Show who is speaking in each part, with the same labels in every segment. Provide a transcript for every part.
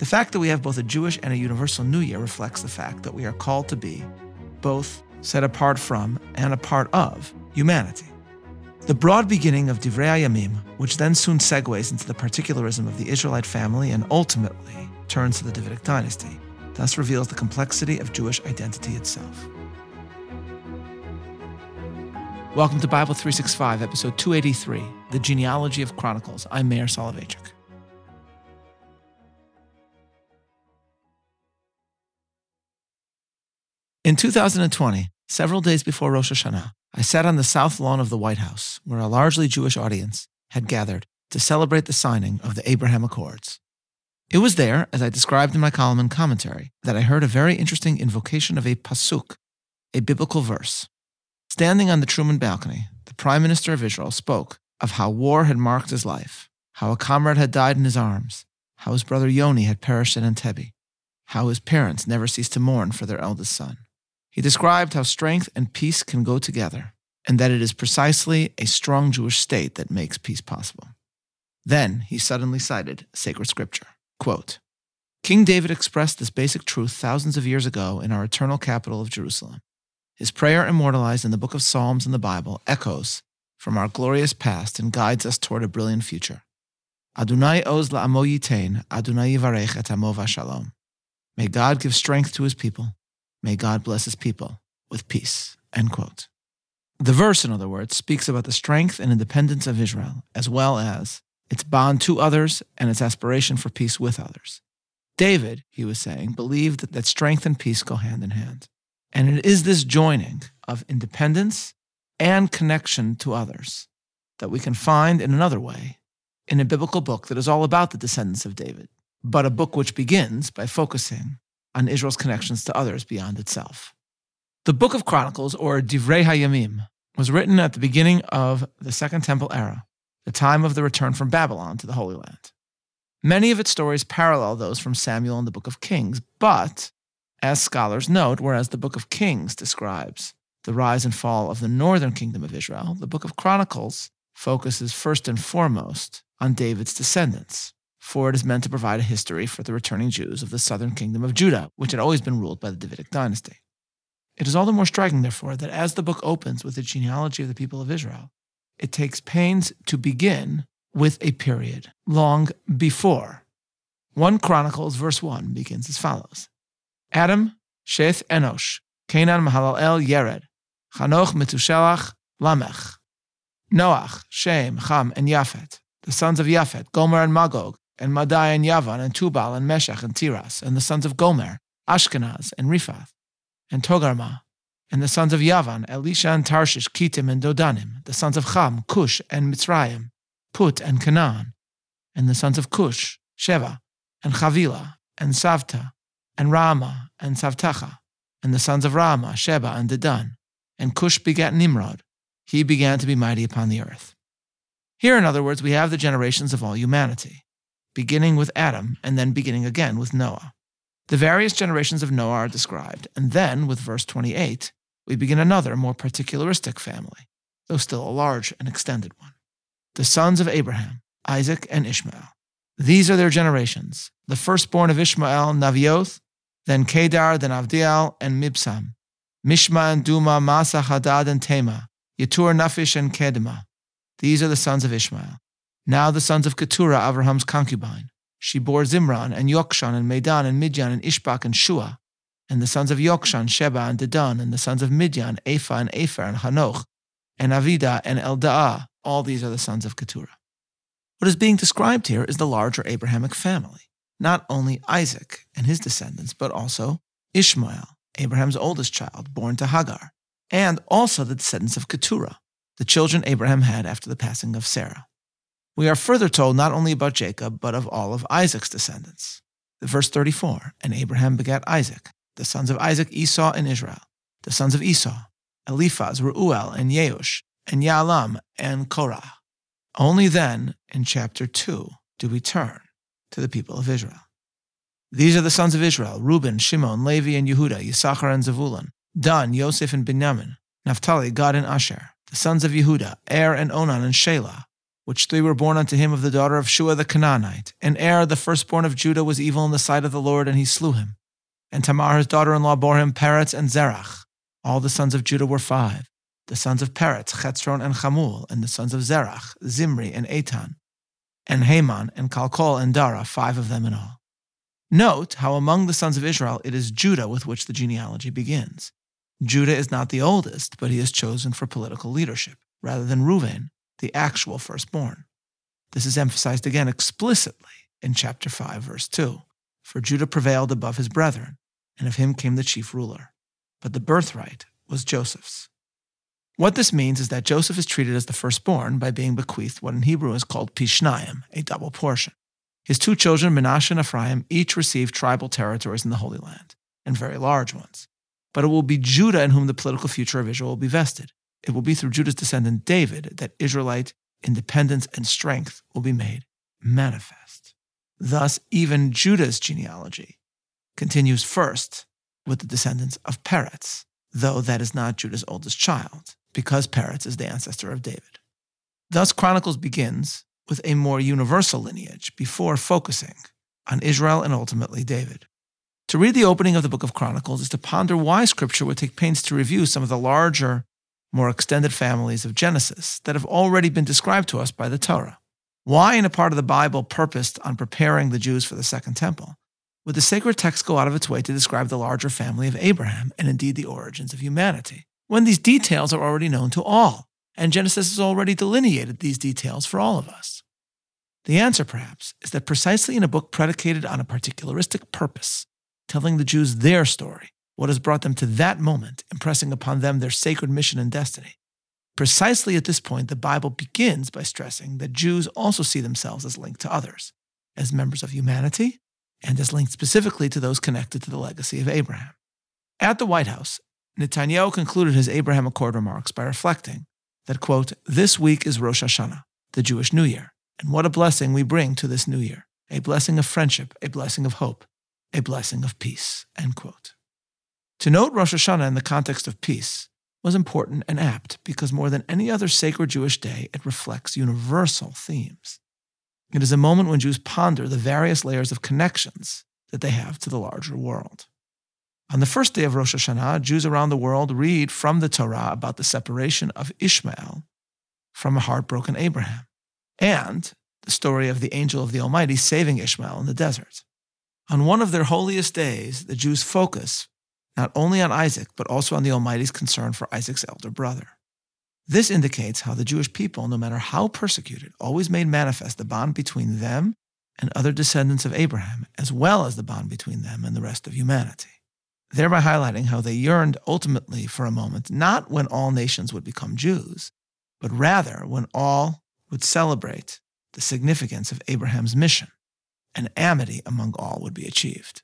Speaker 1: The fact that we have both a Jewish and a universal New Year reflects the fact that we are called to be both set apart from and a part of humanity. The broad beginning of Divrei Yamim, which then soon segues into the particularism of the Israelite family and ultimately turns to the Davidic dynasty, thus reveals the complexity of Jewish identity itself. Welcome to Bible 365, episode 283, The Genealogy of Chronicles. I'm Meir Soloveichik. In 2020, several days before Rosh Hashanah, I sat on the south lawn of the White House, where a largely Jewish audience had gathered to celebrate the signing of the Abraham Accords. It was there, as I described in my column and commentary, that I heard a very interesting invocation of a pasuk, a biblical verse. Standing on the Truman balcony, the Prime Minister of Israel spoke of how war had marked his life, how a comrade had died in his arms, how his brother Yoni had perished in Entebbe, how his parents never ceased to mourn for their eldest son. He described how strength and peace can go together, and that it is precisely a strong Jewish state that makes peace possible. Then he suddenly cited sacred scripture. Quote, King David expressed this basic truth thousands of years ago in our eternal capital of Jerusalem. His prayer, immortalized in the book of Psalms and the Bible, echoes from our glorious past and guides us toward a brilliant future. Adonai oz la'amo yitain, Adonai yivarech et amo. May God give strength to his people May God bless his people with peace. End quote. The verse, in other words, speaks about the strength and independence of Israel, as well as its bond to others and its aspiration for peace with others. David, he was saying, believed that, that strength and peace go hand in hand. And it is this joining of independence and connection to others that we can find in another way in a biblical book that is all about the descendants of David, but a book which begins by focusing on Israel's connections to others beyond itself. The Book of Chronicles, or Divrei Hayamim, was written at the beginning of the Second Temple era, the time of the return from Babylon to the Holy Land. Many of its stories parallel those from Samuel and the Book of Kings, but, as scholars note, whereas the Book of Kings describes the rise and fall of the northern kingdom of Israel, the Book of Chronicles focuses first and foremost on David's descendants, for it is meant to provide a history for the returning Jews of the southern kingdom of Judah, which had always been ruled by the Davidic dynasty. It is all the more striking, therefore, that as the book opens with the genealogy of the people of Israel, it takes pains to begin with a period long before. 1 Chronicles, verse 1, begins as follows Adam, Sheth, Enosh, Canaan, Mahalalel, Yered, Hanoch, Metushelach, Lamech, Noach, Shem, Ham, and Yaphet, the sons of Yaphet, Gomer and Magog, and Madai and Yavan, and Tubal, and Meshach, and Tiras, and the sons of Gomer, Ashkenaz, and Riphath, and Togarma, and the sons of Yavan, Elisha and Tarshish, Kittim and Dodanim, the sons of Cham, Cush and Mitzrayim, Put and Canaan, and the sons of Cush, Sheva, and Chavila, and Savta, and Rama, and Savtacha, and the sons of Rama, Sheba, and Dedan. And Cush begat Nimrod. He began to be mighty upon the earth. Here, in other words, we have the generations of all humanity beginning with Adam and then beginning again with Noah. The various generations of Noah are described, and then, with verse 28, we begin another, more particularistic family, though still a large and extended one. The sons of Abraham, Isaac, and Ishmael. These are their generations. The firstborn of Ishmael, Navioth, then Kedar, then Avdiel, and Mibsam, Mishma and Duma, Masa, Hadad, and Tema, Yetur, Nafish, and Kedema. These are the sons of Ishmael. Now the sons of Keturah, Abraham's concubine. She bore Zimran and Yokshan and Medan and Midian and Ishbak and Shua. And the sons of Yokshan, Sheba and Dedan. And the sons of Midian, Epha and Epher and Hanoch. And Avida and Eldaah. All these are the sons of Keturah. What is being described here is the larger Abrahamic family. Not only Isaac and his descendants, but also Ishmael, Abraham's oldest child, born to Hagar, and also the descendants of Keturah, the children Abraham had after the passing of Sarah. We are further told not only about Jacob, but of all of Isaac's descendants. The verse 34 And Abraham begat Isaac, the sons of Isaac, Esau, and Israel, the sons of Esau, Eliphaz, Reuel, and Yeush, and Yaalam, and Korah. Only then, in chapter 2, do we turn to the people of Israel. These are the sons of Israel Reuben, Shimon, Levi, and Yehuda, Yisachar, and Zavulun, Dan, Yosef, and Binyamin, Naphtali, Gad, and Asher, the sons of Yehuda, Er, and Onan, and Shelah, which three were born unto him of the daughter of Shua the Canaanite. And Er, the firstborn of Judah, was evil in the sight of the Lord, and he slew him. And Tamar, his daughter in law, bore him Peretz and Zerach. All the sons of Judah were five. The sons of Peretz, Chetzron and Chamul, and the sons of Zerach, Zimri and Etan, and Heman and Kalkol and Dara, five of them in all. Note how among the sons of Israel it is Judah with which the genealogy begins. Judah is not the oldest, but he is chosen for political leadership, rather than Reuven, the actual firstborn. This is emphasized again explicitly in chapter 5, verse 2. For Judah prevailed above his brethren, and of him came the chief ruler. But the birthright was Joseph's. What this means is that Joseph is treated as the firstborn by being bequeathed what in Hebrew is called pishnayim, a double portion. His two children, Menashe and Ephraim, each received tribal territories in the Holy Land, and very large ones. But it will be Judah in whom the political future of Israel will be vested. It will be through Judah's descendant David that Israelite independence and strength will be made manifest. Thus, even Judah's genealogy continues first with the descendants of Peretz, though that is not Judah's oldest child, because Peretz is the ancestor of David. Thus, Chronicles begins with a more universal lineage before focusing on Israel and ultimately David. To read the opening of the book of Chronicles is to ponder why Scripture would take pains to review some of the larger, more extended families of Genesis that have already been described to us by the Torah. Why, in a part of the Bible purposed on preparing the Jews for the Second Temple, would the sacred text go out of its way to describe the larger family of Abraham and indeed the origins of humanity, when these details are already known to all, and Genesis has already delineated these details for all of us? The answer, perhaps, is that precisely in a book predicated on a particularistic purpose, telling the Jews their story, what has brought them to that moment, impressing upon them their sacred mission and destiny. Precisely at this point, the Bible begins by stressing that Jews also see themselves as linked to others, as members of humanity, and as linked specifically to those connected to the legacy of Abraham. At the White House, Netanyahu concluded his Abraham Accord remarks by reflecting that, quote, this week is Rosh Hashanah, the Jewish New Year, and what a blessing we bring to this new year a blessing of friendship, a blessing of hope, a blessing of peace, end quote. To note Rosh Hashanah in the context of peace was important and apt because more than any other sacred Jewish day, it reflects universal themes. It is a moment when Jews ponder the various layers of connections that they have to the larger world. On the first day of Rosh Hashanah, Jews around the world read from the Torah about the separation of Ishmael from a heartbroken Abraham and the story of the angel of the Almighty saving Ishmael in the desert. On one of their holiest days, the Jews focus not only on Isaac, but also on the Almighty's concern for Isaac's elder brother. This indicates how the Jewish people, no matter how persecuted, always made manifest the bond between them and other descendants of Abraham, as well as the bond between them and the rest of humanity, thereby highlighting how they yearned ultimately for a moment, not when all nations would become Jews, but rather when all would celebrate the significance of Abraham's mission, and amity among all would be achieved.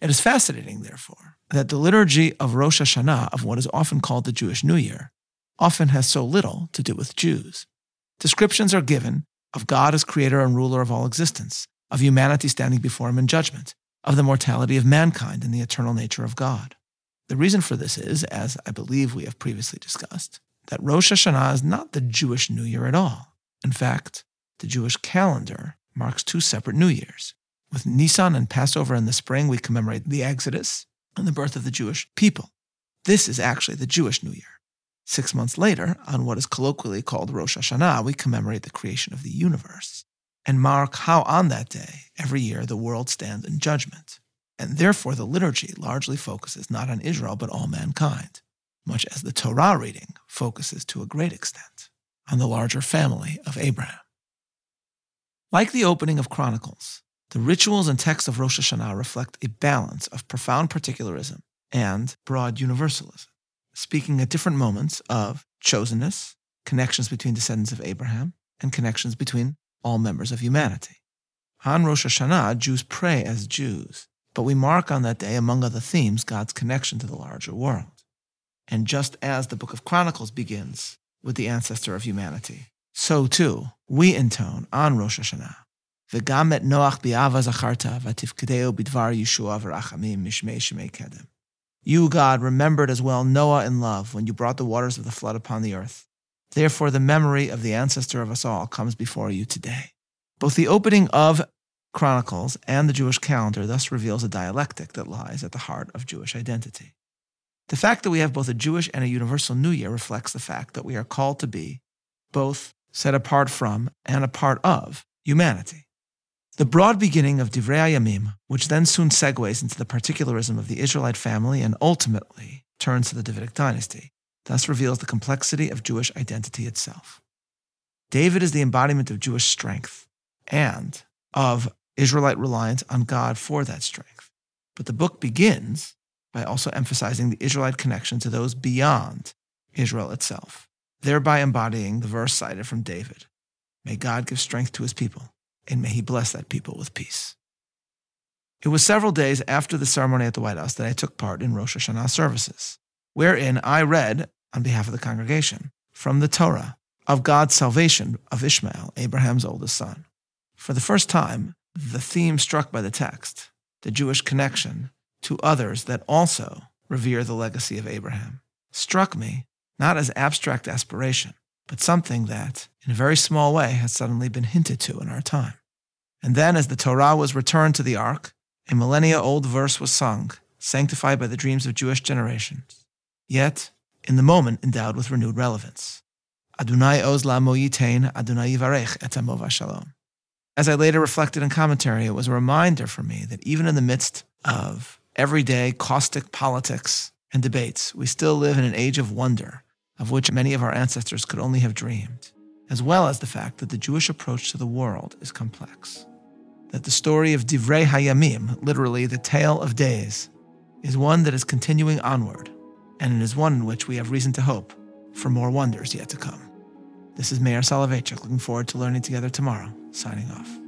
Speaker 1: It is fascinating, therefore, that the liturgy of Rosh Hashanah, of what is often called the Jewish New Year, often has so little to do with Jews. Descriptions are given of God as creator and ruler of all existence, of humanity standing before him in judgment, of the mortality of mankind and the eternal nature of God. The reason for this is, as I believe we have previously discussed, that Rosh Hashanah is not the Jewish New Year at all. In fact, the Jewish calendar marks two separate New Years. With Nisan and Passover in the spring, we commemorate the Exodus and the birth of the Jewish people. This is actually the Jewish New Year. Six months later, on what is colloquially called Rosh Hashanah, we commemorate the creation of the universe and mark how on that day, every year, the world stands in judgment. And therefore, the liturgy largely focuses not on Israel, but all mankind, much as the Torah reading focuses to a great extent on the larger family of Abraham. Like the opening of Chronicles, the rituals and texts of Rosh Hashanah reflect a balance of profound particularism and broad universalism, speaking at different moments of chosenness, connections between descendants of Abraham, and connections between all members of humanity. On Rosh Hashanah, Jews pray as Jews, but we mark on that day, among other themes, God's connection to the larger world. And just as the book of Chronicles begins with the ancestor of humanity, so too we intone on Rosh Hashanah וגם את נוח ביאבה זכרת, ותפקדהו בדבר ישוע ורחמים משמי שמי קדם. You, God, remembered as well Noah in love when you brought the waters of the flood upon the earth. Therefore, the memory of the ancestor of us all comes before you today. Both the opening of Chronicles and the Jewish calendar thus reveals a dialectic that lies at the heart of Jewish identity. The fact that we have both a Jewish and a universal New Year reflects the fact that we are called to be both set apart from and a part of humanity. The broad beginning of Divrei Yamim, which then soon segues into the particularism of the Israelite family and ultimately turns to the Davidic dynasty, thus reveals the complexity of Jewish identity itself. David is the embodiment of Jewish strength and of Israelite reliance on God for that strength. But the book begins by also emphasizing the Israelite connection to those beyond Israel itself, thereby embodying the verse cited from David May God give strength to his people, and may he bless that people with peace. It was several days after the ceremony at the White House that I took part in Rosh Hashanah services, wherein I read, on behalf of the congregation, from the Torah, of God's salvation of Ishmael, Abraham's oldest son. For the first time, the theme struck by the text, the Jewish connection to others that also revere the legacy of Abraham, struck me not as abstract aspiration, but something that, in a very small way, had suddenly been hinted to in our time. And then, as the Torah was returned to the ark, a millennia old verse was sung, sanctified by the dreams of Jewish generations, yet, in the moment, endowed with renewed relevance. Adonai oz la moyitain, Adonai yivarech shalom. As I later reflected in Commentary, it was a reminder for me that even in the midst of everyday caustic politics and debates, we still live in an age of wonder of which many of our ancestors could only have dreamed, as well as the fact that the Jewish approach to the world is complex. That the story of Divrei Hayamim, literally the tale of days, is one that is continuing onward, and it is one in which we have reason to hope for more wonders yet to come. This is Meir Soloveichik, looking forward to learning together tomorrow signing off.